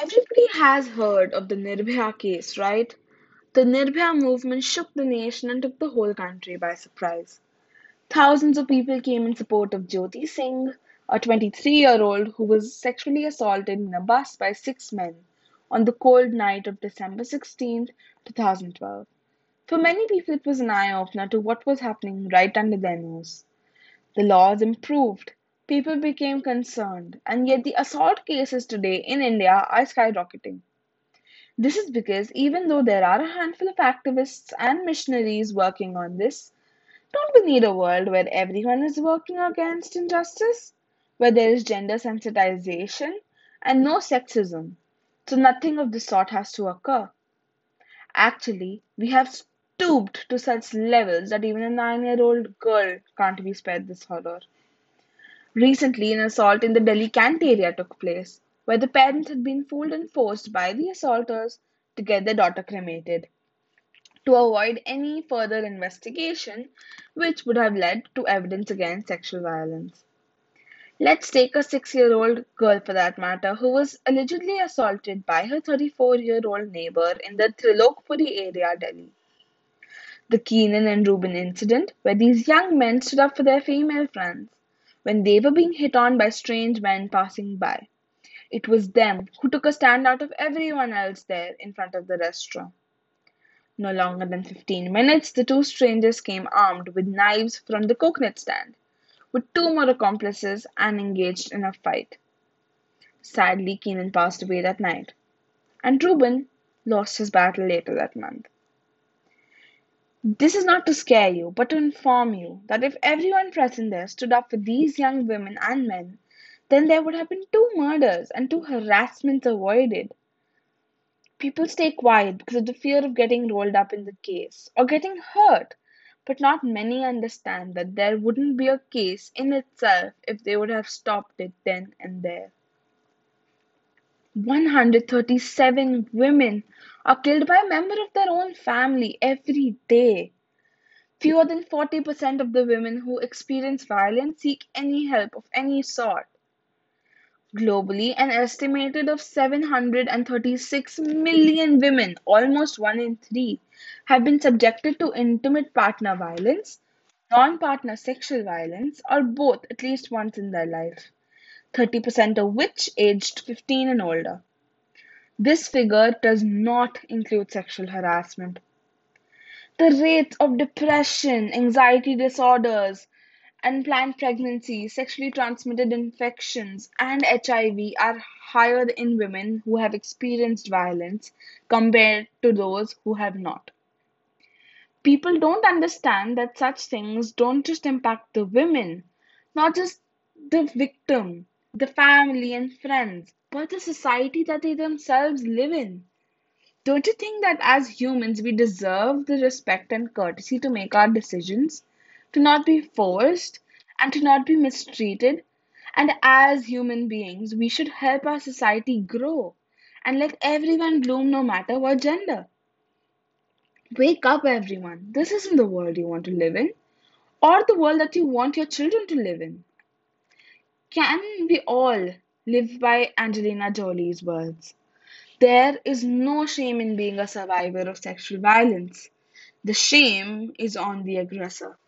Everybody has heard of the Nirbhaya case, right? The Nirbhaya movement shook the nation and took the whole country by surprise. Thousands of people came in support of Jyoti Singh, a 23 year old who was sexually assaulted in a bus by six men on the cold night of December 16, 2012. For many people, it was an eye opener to what was happening right under their nose. The laws improved, people became concerned, and yet the assault cases today in India are skyrocketing. This is because even though there are a handful of activists and missionaries working on this, don't we need a world where everyone is working against injustice? Where there is gender sensitization and no sexism, so nothing of the sort has to occur. Actually, we have stooped to such levels that even a nine year old girl can't be spared this horror. Recently, an assault in the Delhi Cant area took place, where the parents had been fooled and forced by the assaulters to get their daughter cremated to avoid any further investigation which would have led to evidence against sexual violence. Let's take a six year old girl for that matter who was allegedly assaulted by her 34 year old neighbor in the Trilokpuri area, Delhi. The Keenan and Reuben incident, where these young men stood up for their female friends when they were being hit on by strange men passing by. It was them who took a stand out of everyone else there in front of the restaurant. No longer than 15 minutes, the two strangers came armed with knives from the coconut stand, with two more accomplices, and engaged in a fight. Sadly, Keenan passed away that night, and Reuben lost his battle later that month. This is not to scare you, but to inform you that if everyone present there stood up for these young women and men, then there would have been two murders and two harassments avoided. People stay quiet because of the fear of getting rolled up in the case or getting hurt, but not many understand that there wouldn't be a case in itself if they would have stopped it then and there. 137 women are killed by a member of their own family every day. Fewer than 40% of the women who experience violence seek any help of any sort. Globally, an estimated of 736 million women, almost one in three, have been subjected to intimate partner violence, non partner sexual violence, or both at least once in their life, 30% of which aged 15 and older. This figure does not include sexual harassment. The rates of depression, anxiety disorders, unplanned pregnancy, sexually transmitted infections, and HIV are higher in women who have experienced violence compared to those who have not. People don't understand that such things don't just impact the women, not just the victim, the family and friends, but the society that they themselves live in. Don't you think that as humans we deserve the respect and courtesy to make our decisions, to not be forced, and to not be mistreated? And as human beings, we should help our society grow and let everyone bloom no matter what gender. Wake up, everyone. This isn't the world you want to live in, or the world that you want your children to live in. Can we all live by Angelina Jolie's words? There is no shame in being a survivor of sexual violence. The shame is on the aggressor.